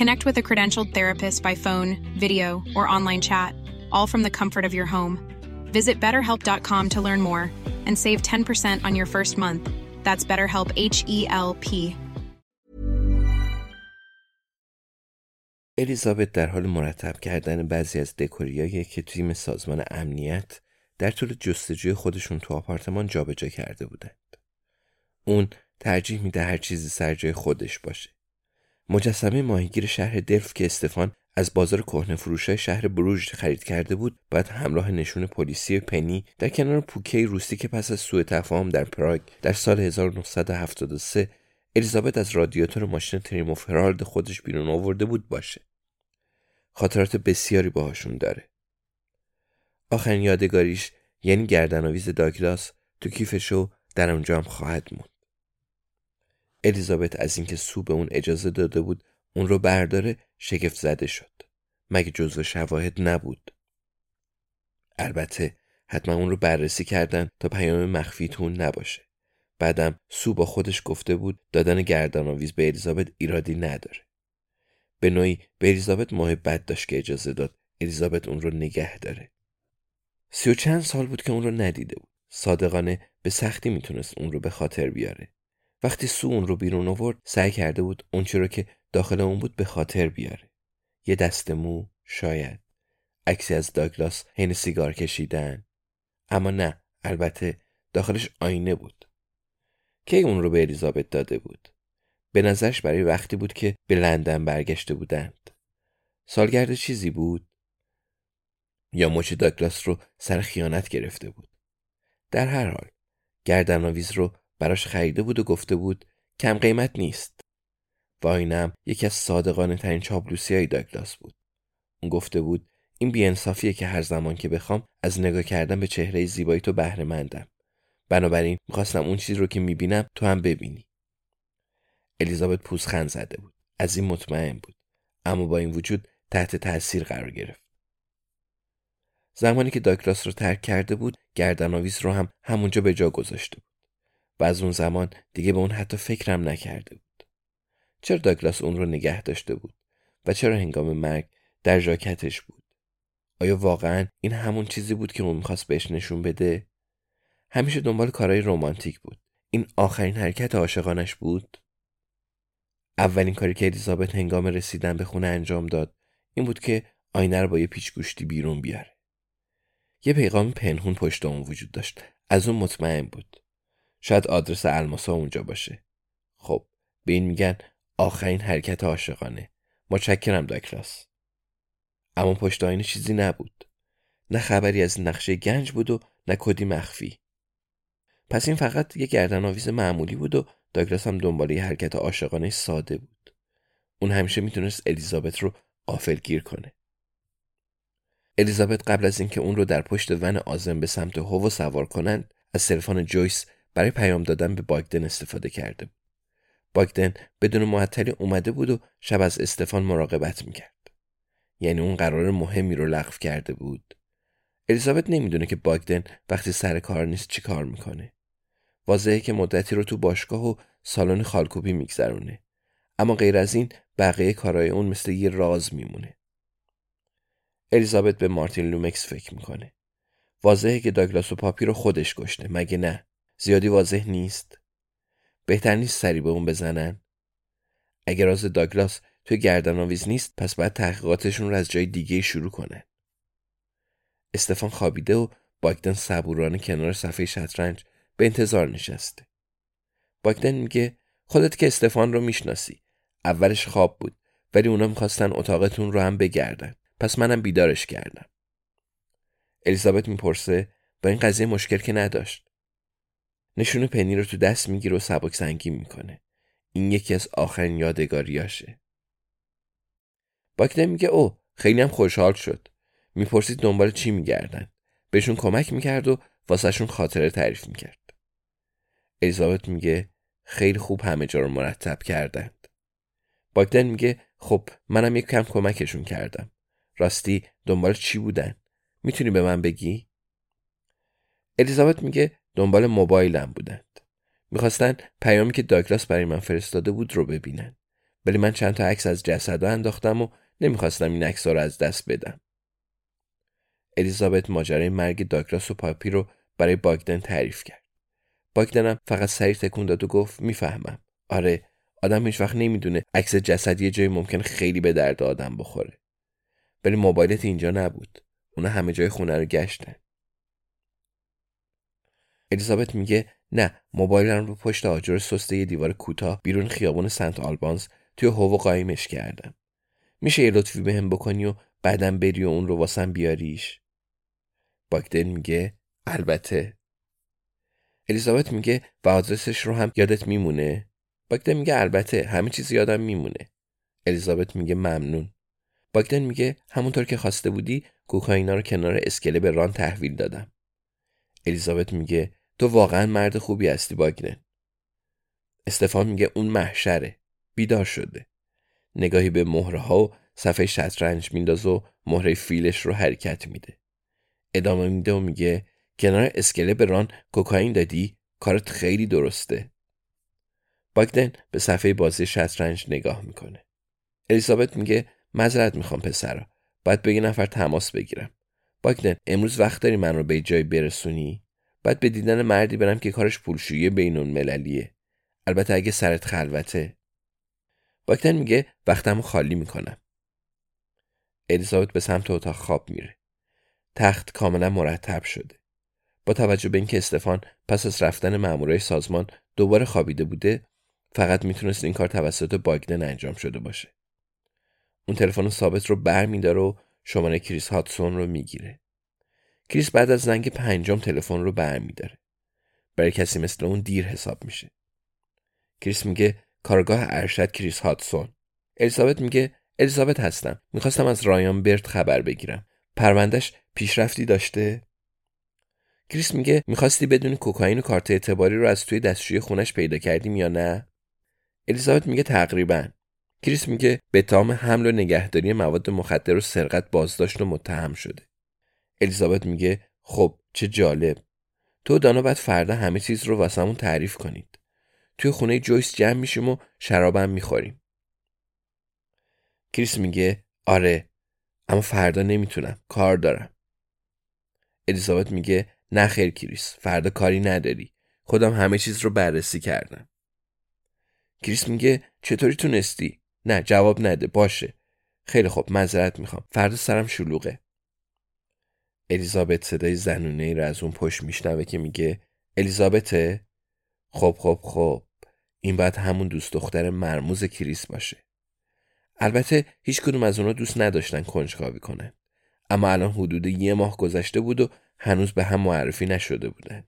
Connect with a credentialed therapist by phone, video, or online chat, all from the comfort of your home. Visit betterhelp.com to learn more and save 10% on your first month. That's BetterHelp H E L P. الیزابت در حال مرتب کردن بعضی از دکوریایی که تیم سازمان امنیت در طول جستجوی خودشون تو آپارتمان جابجا کرده بودند. اون ترجیح میده هر چیزی سر جای خودش باشه. مجسمه ماهیگیر شهر دلف که استفان از بازار کهنه فروشای شهر بروژ خرید کرده بود بعد همراه نشون پلیسی پنی در کنار پوکه روسی که پس از سوء تفاهم در پراگ در سال 1973 الیزابت از رادیاتور ماشین تریموف هرالد خودش بیرون آورده بود باشه. خاطرات بسیاری باهاشون داره. آخرین یادگاریش یعنی گردنآویز داگلاس تو کیفشو در اونجا هم خواهد موند. الیزابت از اینکه سو به اون اجازه داده بود اون رو برداره شگفت زده شد. مگه جزو شواهد نبود؟ البته حتما اون رو بررسی کردن تا پیام مخفی تو نباشه. بعدم سو با خودش گفته بود دادن گردن آویز به الیزابت ایرادی نداره. به نوعی به الیزابت محبت داشت که اجازه داد الیزابت اون رو نگه داره. سی و چند سال بود که اون رو ندیده بود. صادقانه به سختی می‌تونست اون رو به خاطر بیاره. وقتی سو اون رو بیرون آورد سعی کرده بود اونچه رو که داخل اون بود به خاطر بیاره. یه دست مو شاید. عکسی از داگلاس حین سیگار کشیدن. اما نه البته داخلش آینه بود. کی اون رو به الیزابت داده بود؟ به نظرش برای وقتی بود که به لندن برگشته بودند. سالگرد چیزی بود؟ یا مچ داگلاس رو سر خیانت گرفته بود؟ در هر حال گردنآویز رو براش خریده بود و گفته بود کم قیمت نیست. و آینم یکی از صادقانه ترین چاپلوسی های داگلاس بود. اون گفته بود این بیانصافیه که هر زمان که بخوام از نگاه کردن به چهره زیبایی تو بهره مندم بنابراین می‌خواستم اون چیزی رو که می‌بینم تو هم ببینی. الیزابت پوزخند زده بود. از این مطمئن بود. اما با این وجود تحت تاثیر قرار گرفت. زمانی که داگلاس رو ترک کرده بود گردنآویز رو هم همونجا به جا گذاشته بود. و از اون زمان دیگه به اون حتی فکرم نکرده بود. چرا داگلاس اون رو نگه داشته بود؟ و چرا هنگام مرگ در ژاکتش بود؟ آیا واقعا این همون چیزی بود که اون می‌خواست بهش نشون بده؟ همیشه دنبال کارهای رمانتیک بود. این آخرین حرکت عاشقانش بود؟ اولین کاری که الیزابت هنگام رسیدن به خونه انجام داد این بود که آینه رو با یه پیچ گوشتی بیرون بیاره. یه پیغام پنهون پشت اون وجود داشت. از اون مطمئن بود. شاید آدرس الماسا اونجا باشه. خب به این میگن آخرین حرکت عاشقانه. متشکرم داکلاس. اما پشت آینه چیزی نبود. نه خبری از نقشه گنج بود و نه کدی مخفی. پس این فقط یه گردن آویز معمولی بود و داگلاس هم دنبال یه حرکت عاشقانه ساده بود. اون همیشه می‌تونست الیزابت رو گیر کنه. الیزابت قبل از اینکه اون رو در پشت ون آزم به سمت هوو سوار کنند از تلفن جویس برای پیام دادن به باگدن استفاده کرده بود. باگدن بدون معطلی اومده بود و شب از استفان مراقبت می‌کرد. یعنی اون قرار مهمی رو لغو کرده بود. الیزابت نمی‌دونه که باگدن وقتی سر کار نیست چی کار می‌کنه. واضحه که مدتی رو تو باشگاه و سالن خالکوبی میگذرونه اما غیر از این بقیه کارهای اون مثل یه راز میمونه الیزابت به مارتین لومکس فکر می‌کنه واضحه که داگلاس و پاپی رو خودش کشته مگه نه زیادی واضح نیست بهتر نیست سری به اون بزنن اگر راز داگلاس توی گردن آویز نیست پس باید تحقیقاتشون رو از جای دیگه شروع کنه. استفان خوابیده و باگدن صبورانه کنار صفحه شطرنج به انتظار نشسته. باگدن میگه خودت که استفان رو می‌شناسی. اولش خواب بود ولی اونا می‌خواستن اتاقتون رو هم بگردن. پس منم بیدارش کردم. الیزابت می‌پرسه با این قضیه مشکل که نداشت. نشون پنی رو تو دست می‌گیره و سبک سنگین می‌کنه. این یکی از آخرین یادگاریاشه. باکده میگه او خیلی هم خوشحال شد. می‌پرسید دنبال چی میگردن. بهشون کمک می‌کرد و واسهشون خاطره تعریف می‌کرد. الیزابت میگه خیلی خوب همه جا رو مرتب کردند. باکدن میگه خب منم یک کم کمکشون کردم. راستی دنبال چی بودن؟ می‌تونی به من بگی؟ الیزابت میگه دنبال موبایلم بودند. می‌خواستن پیامی که داگلاس برای من فرستاده بود رو ببینن. ولی من چند تا عکس از جسدا انداختم و نمی‌خواستم این عکس رو از دست بدم. الیزابت ماجرای مرگ داگلاس و پاپی رو برای باگدن تعریف کرد. باگدنم فقط سری تکون داد و گفت می‌فهمم. آره آدم هیچ وقت نمی‌دونه عکس جسدی یه جایی ممکن خیلی به درد آدم بخوره. ولی موبایلت اینجا نبود. اونا همه جای خونه رو گشتن. الیزابت میگه نه موبایلم رو پشت آجر سسته یه دیوار کوتاه بیرون خیابون سنت آلبانز توی هوو قایمش کردم. میشه یه لطفی به هم بکنی و بعدم بری و اون رو واسم بیاریش؟ باگدن میگه البته. الیزابت میگه و آدرسش رو هم یادت میمونه؟ باگدن میگه البته همه چیز یادم میمونه. الیزابت میگه ممنون. باگدن میگه همونطور که خواسته بودی کوکائینا رو کنار اسکله به ران تحویل دادم. الیزابت میگه تو واقعا مرد خوبی هستی باگدن استفان میگه اون محشره. بیدار شده. نگاهی به مهره ها و صفحه شطرنج میندازه و مهره فیلش رو حرکت میده. ادامه میده و میگه کنار اسکله به ران کوکائین دادی؟ کارت خیلی درسته. باگدن به صفحه بازی شطرنج نگاه می‌کنه. الیزابت میگه مذرت می‌خوام پسرا. باید به یه نفر تماس بگیرم. باگدن امروز وقت داری من رو به جای برسونی؟ باید به دیدن مردی برم که کارش پولشویی بینون مللیه البته اگه سرت خلوته. باگدن میگه وقتمو خالی می‌کنم. الیزابت به سمت اتاق خواب میره. تخت کاملا مرتب شده. با توجه به اینکه استفان پس از رفتن مامورای سازمان دوباره خوابیده بوده فقط می‌تونست این کار توسط باگدن انجام شده باشه. اون تلفن ثابت رو بر میداره و شماره کریس هاتسون رو می‌گیره. کریس بعد از زنگ پنجم تلفن رو بر میداره برای کسی مثل اون دیر حساب میشه. کریس میگه کارآگاه ارشد کریس هاتسون الیزابت میگه الیزابت هستم. می‌خواستم از رایان برت خبر بگیرم. پروندهش پیشرفتی داشته؟ کریس میگه می‌خواستی بدونی کوکائین و کارت اعتباری رو از توی دستشوی خونش پیدا کردیم یا نه؟ الیزابت میگه تقریبا. کریس میگه به تام حمل و نگهداری مواد مخدر و سرقت بازداشت و متهم شده. الیزابت میگه خب چه جالب. تو دانا بعد فردا همه چیز رو واسمون تعریف کنید. توی خونه جویس جمع میشیم و شرابم می‌خوریم. کریس میگه آره اما فردا نمی‌تونم کار دارم. الیزابت میگه نه خیر کریس فردا کاری نداری. خودم همه چیز رو بررسی کردم. کریس میگه چطوری تونستی؟ نه جواب نده باشه. خیلی خوب معذرت می‌خوام. فردا سرم شلوغه. الیزابت صدای زنونه ای رو از اون پشت میشنوه که میگه الیزابته؟ خب خب خب. این باید همون دوست دختر مرموز کریس باشه. البته هیچ کدوم از اونا دوست نداشتن کنجکاوی کنن. اما الان حدود یه ماه گذشته بود و هنوز به هم معرفی نشده بودن.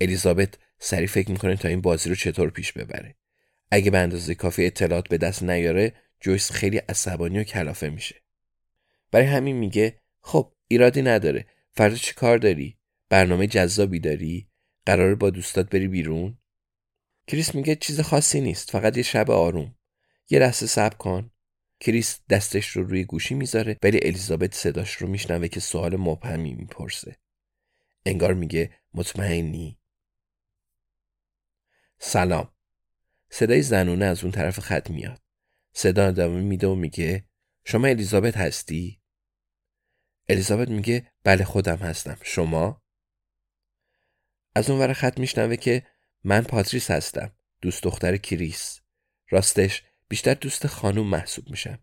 الیزابت سریع فکر می‌کنه تا این بازی رو چطور پیش ببره. اگه به اندازه کافی اطلاعات به دست نیاره جویس خیلی عصبانی و کلافه میشه. برای همین میگه خب ایرادی نداره. فردا چی کار داری؟ برنامه جذابی داری؟ قراره با دوستات بری بیرون؟ کریس میگه چیز خاصی نیست. فقط یه شب آروم. یه لحظه صبر کن. کریس دستش رو روی گوشی می‌ذاره ولی الیزابت صداش رو میشنوه که سوال مبهمی می‌پرسه. انگار میگه مطمئنی؟ سلام. صدای زنونه از اون طرف خط میاد. صدا ادامه میده و میگه شما الیزابت هستی؟ الیزابت میگه بله خودم هستم. شما؟ از اون ور خط میشنوه که من پاتریس هستم دوست دختر کریس. راستش بیشتر دوست خانوم محسوب میشم.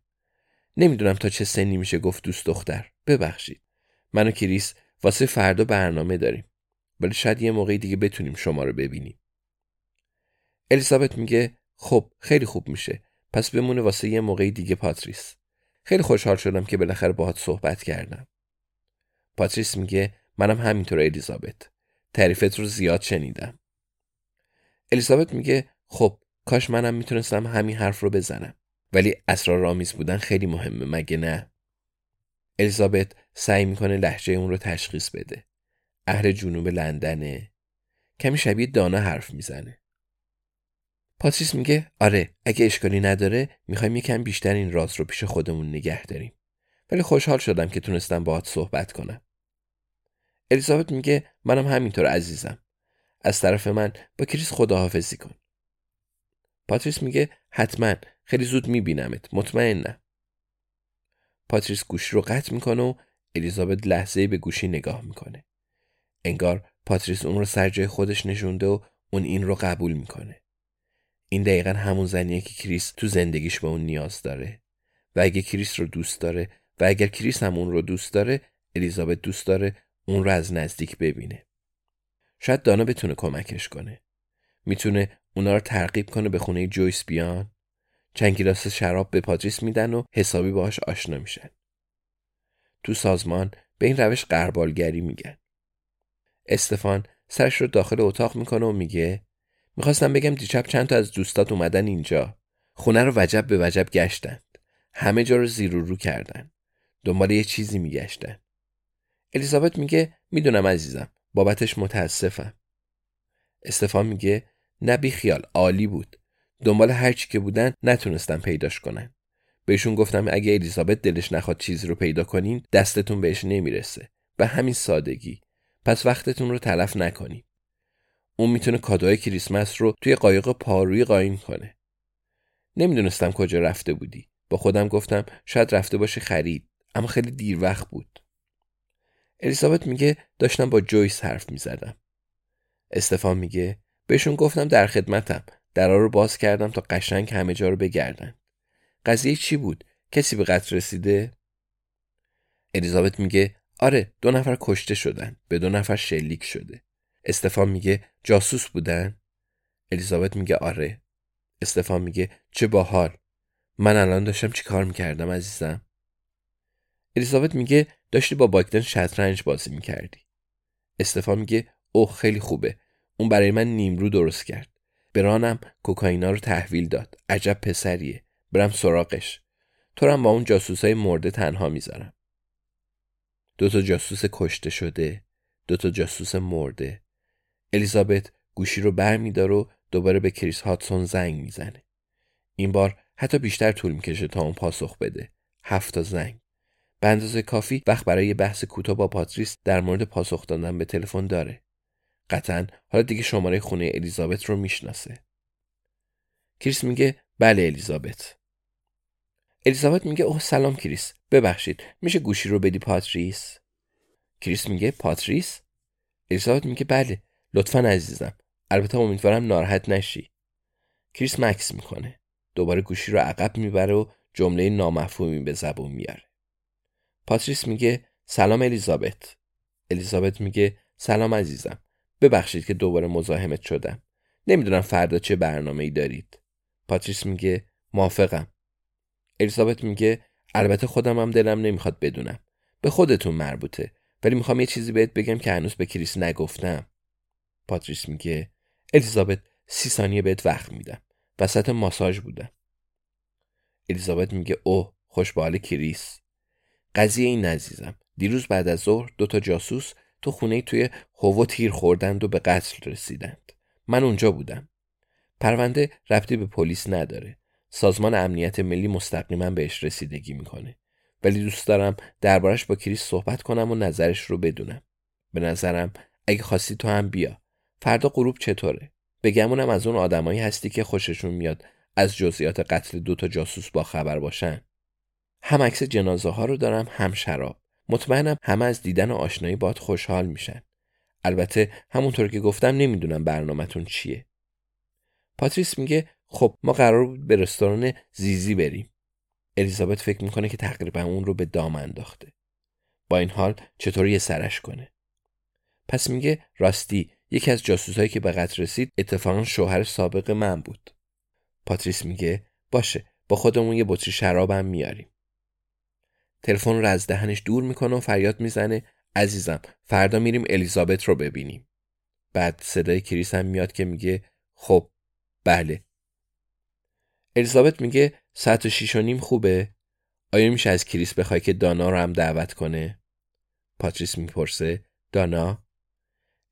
نمی‌دونم تا چه سنی میشه گفت دوست دختر. ببخشید. من و کریس واسه فردا برنامه داریم. ولی شاید یه موقعی دیگه بتونیم شما رو ببینیم. الیزابت میگه خب خیلی خوب میشه. پس بمونه واسه یه موقعی دیگه پاتریس. خیلی خوشحال شدم که بالاخره باهات صحبت کردم. پاتریس میگه منم همینطور الیزابت. تعریفت رو زیاد شنیدم. الیزابت میگه خب کاش منم می‌تونستم همین حرف رو بزنم. ولی اسرارآمیز بودن خیلی مهمه مگه نه؟ الیزابت سعی می‌کنه لحجه اون رو تشخیص بده. اهل جنوب لندنه. کمی شبیه دانا حرف می‌زنه. پاتریس میگه آره اگه اشکالی نداره می‌خوایم یکم بیشتر این راز رو پیش خودمون نگه داریم. ولی خوشحال شدم که تونستم باهات صحبت کنم. الیزابت میگه منم همینطور عزیزم. از طرف من با کریس خداحافظی کن. پاتریس میگه حتما. خیلی زود میبینمت. مطمئنم. پاتریس گوشی رو قطع می‌کنه و الیزابت لحظه‌ای به گوشی نگاه می‌کنه. انگار پاتریس اون رو سر جای خودش نشونده و اون این رو قبول می‌کنه. این دقیقا همون زنیه که کریس تو زندگیش به اون نیاز داره. و اگه کریس رو دوست داره و اگر کریس هم اون رو دوست داره الیزابت دوست داره اون رو از نزدیک ببینه. شاید دانا بتونه کمکش کنه. می‌تونه اونا رو ترغیب کنه به خونه جویس بیان. چند گیلاس شراب به پاتریس میدن و حسابی باهاش آشنا میشن. تو سازمان به این روش قربالگری میگن. استفان سرش رو داخل اتاق می‌کنه و میگه می‌خواستم بگم دیشب چند تا از دوستات اومدن اینجا. خونه رو وجب به وجب گشتند. همه جا رو زیر و رو کردن. دنبال یه چیزی میگشتن. الیزابت میگه می‌دونم عزیزم بابتش متاسفم. استفان میگه نه بی خیال عالی بود. دنبال هر چی که بودن نتونستم پیداش کنن. بهشون گفتم اگه الیزابت دلش نخواد چیزی رو پیدا کنین دستتون بهش نمی‌رسه. به همین سادگی. پس وقتتون رو تلف نکنین. اون می‌تونه کادوهای کریسمس رو توی قایق پارویی قایم کنه. نمی‌دونستم کجا رفته بودی. با خودم گفتم شاید رفته باشه خرید اما خیلی دیر وقت بود. الیزابت میگه داشتم با جویس حرف می‌زدم. استفان میگه بهشون گفتم در خدمتم. درا رو باز کردم تا قشنگ همه جا رو بگردن. قضیه چی بود؟ کسی به قتل رسیده؟ الیزابت میگه آره دو نفر کشته شدن. به دو نفر شلیک شده. استفان میگه جاسوس بودن؟ الیزابت میگه آره. استفان میگه چه باحال. من الان داشتم چی کار می‌کردم عزیزم؟ الیزابت میگه داشتی با باگدن شطرنج بازی می‌کردی. استفان میگه اوه خیلی خوبه. اون برای من نیمرو درست کرد. برانم کوکائینا رو تحویل داد. عجب پسریه. برم سراغش. تو با اون جاسوسای مرده تنها می‌ذارم. دو تا جاسوس کشته شده. دو تا جاسوس مرده. الیزابت گوشی رو بر میدار و دوباره به کریس هاتسون زنگ می‌زنه. این بار حتی بیشتر طول می‌کشه تا اون پاسخ بده. هفت زنگ. به اندازه کافی وقت برای بحث کوتاه با پاتریس در مورد پاسخ دادن به تلفن داره. قطعا حالا دیگه شماره خونه الیزابت رو می‌شناسه. کریس میگه بله الیزابت. الیزابت میگه اوه سلام کریس. ببخشید میشه گوشی رو بدی پاتریس؟ کریس میگه پاتریس؟ الیزابت میگه بله. لطفا عزیزم. البته امیدوارم ناراحت نشی. کریس مکث می‌کنه. دوباره گوشی رو عقب می‌بره و جمله نامفهومی به زبون میاره پاتریس میگه سلام الیزابت. الیزابت میگه سلام عزیزم. ببخشید که دوباره مزاحمت شدم. نمی‌دونم فردا چه برنامه ای دارید. پاتریس میگه موافقم. الیزابت میگه البته خودم هم دلم نمی‌خواد بدونم. به خودتون مربوطه. ولی می‌خوام یه چیزی بهت بگم که هنوز به کریس نگفتم. پاتریس میگه الیزابت سی ثانیه بهت وقت میدم. وسط ماساژ بودم الیزابت میگه اوه خوش به حال کریس. قضیه اینه عزیزم دیروز بعد از ظهر دو تا جاسوس تو خونه توی هوو تیر خوردند و به قتل رسیدند. من اونجا بودم. پرونده ربطی به پلیس نداره. سازمان امنیت ملی مستقیما بهش رسیدگی می‌کنه. ولی دوست دارم دربارش با کریس صحبت کنم و نظرش رو بدونم. به نظرم اگه خواستی تو هم بیا. فردا غروب چطوره؟ بگمونم از اون آدمایی هستی که خوششون میاد از جزئیات قتل دو تا جاسوس با خبر باشن. هم عکس جنازه ها رو دارم هم شراب. مطمئنم همه از دیدن و آشنایی باد خوشحال میشن. البته همونطور که گفتم نمی‌دونم برنامهتون چیه. پاتریس میگه خب ما قرار بود به رستوران زیزی بریم. الیزابت فکر می‌کنه که تقریبا اون رو به دام انداخته. با این حال چطور یه سرش کنه؟ پس میگه راستی یکی از جاسوسایی که به قتل رسید اتفاقا شوهر سابق من بود. پاتریس میگه باشه با خودمون یه بطری شرابم میاریم. تلفن رو از دهنش دور می‌کنه و فریاد می‌زنه عزیزم فردا میریم الیزابت رو ببینیم. بعد صدای کریس هم میاد که میگه خب بله. الیزابت میگه ساعت و شیش و نیم خوبه. آیا میشه از کریس بخوای که دانا رو هم دعوت کنه؟ پاتریس می‌پرسه دانا؟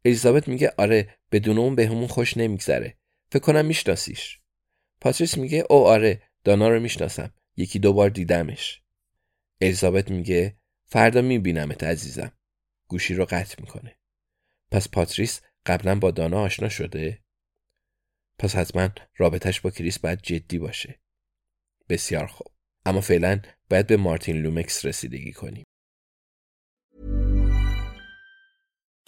الیزابت میگه آره بدون اون بهمون خوش نمیگذره. فکر کنم میشناسیش. پاتریس میگه او آره دانا رو می‌شناسم. یکی دو بار دیدمش. الیزابت میگه فردا میبینمت عزیزم. گوشی رو قطع می‌کنه. پس پاتریس قبلا با دانا آشنا شده؟ پس حتما رابطش با کریس باید جدی باشه. بسیار خوب. اما فعلا باید به مارتین لومکس رسیدگی کنیم.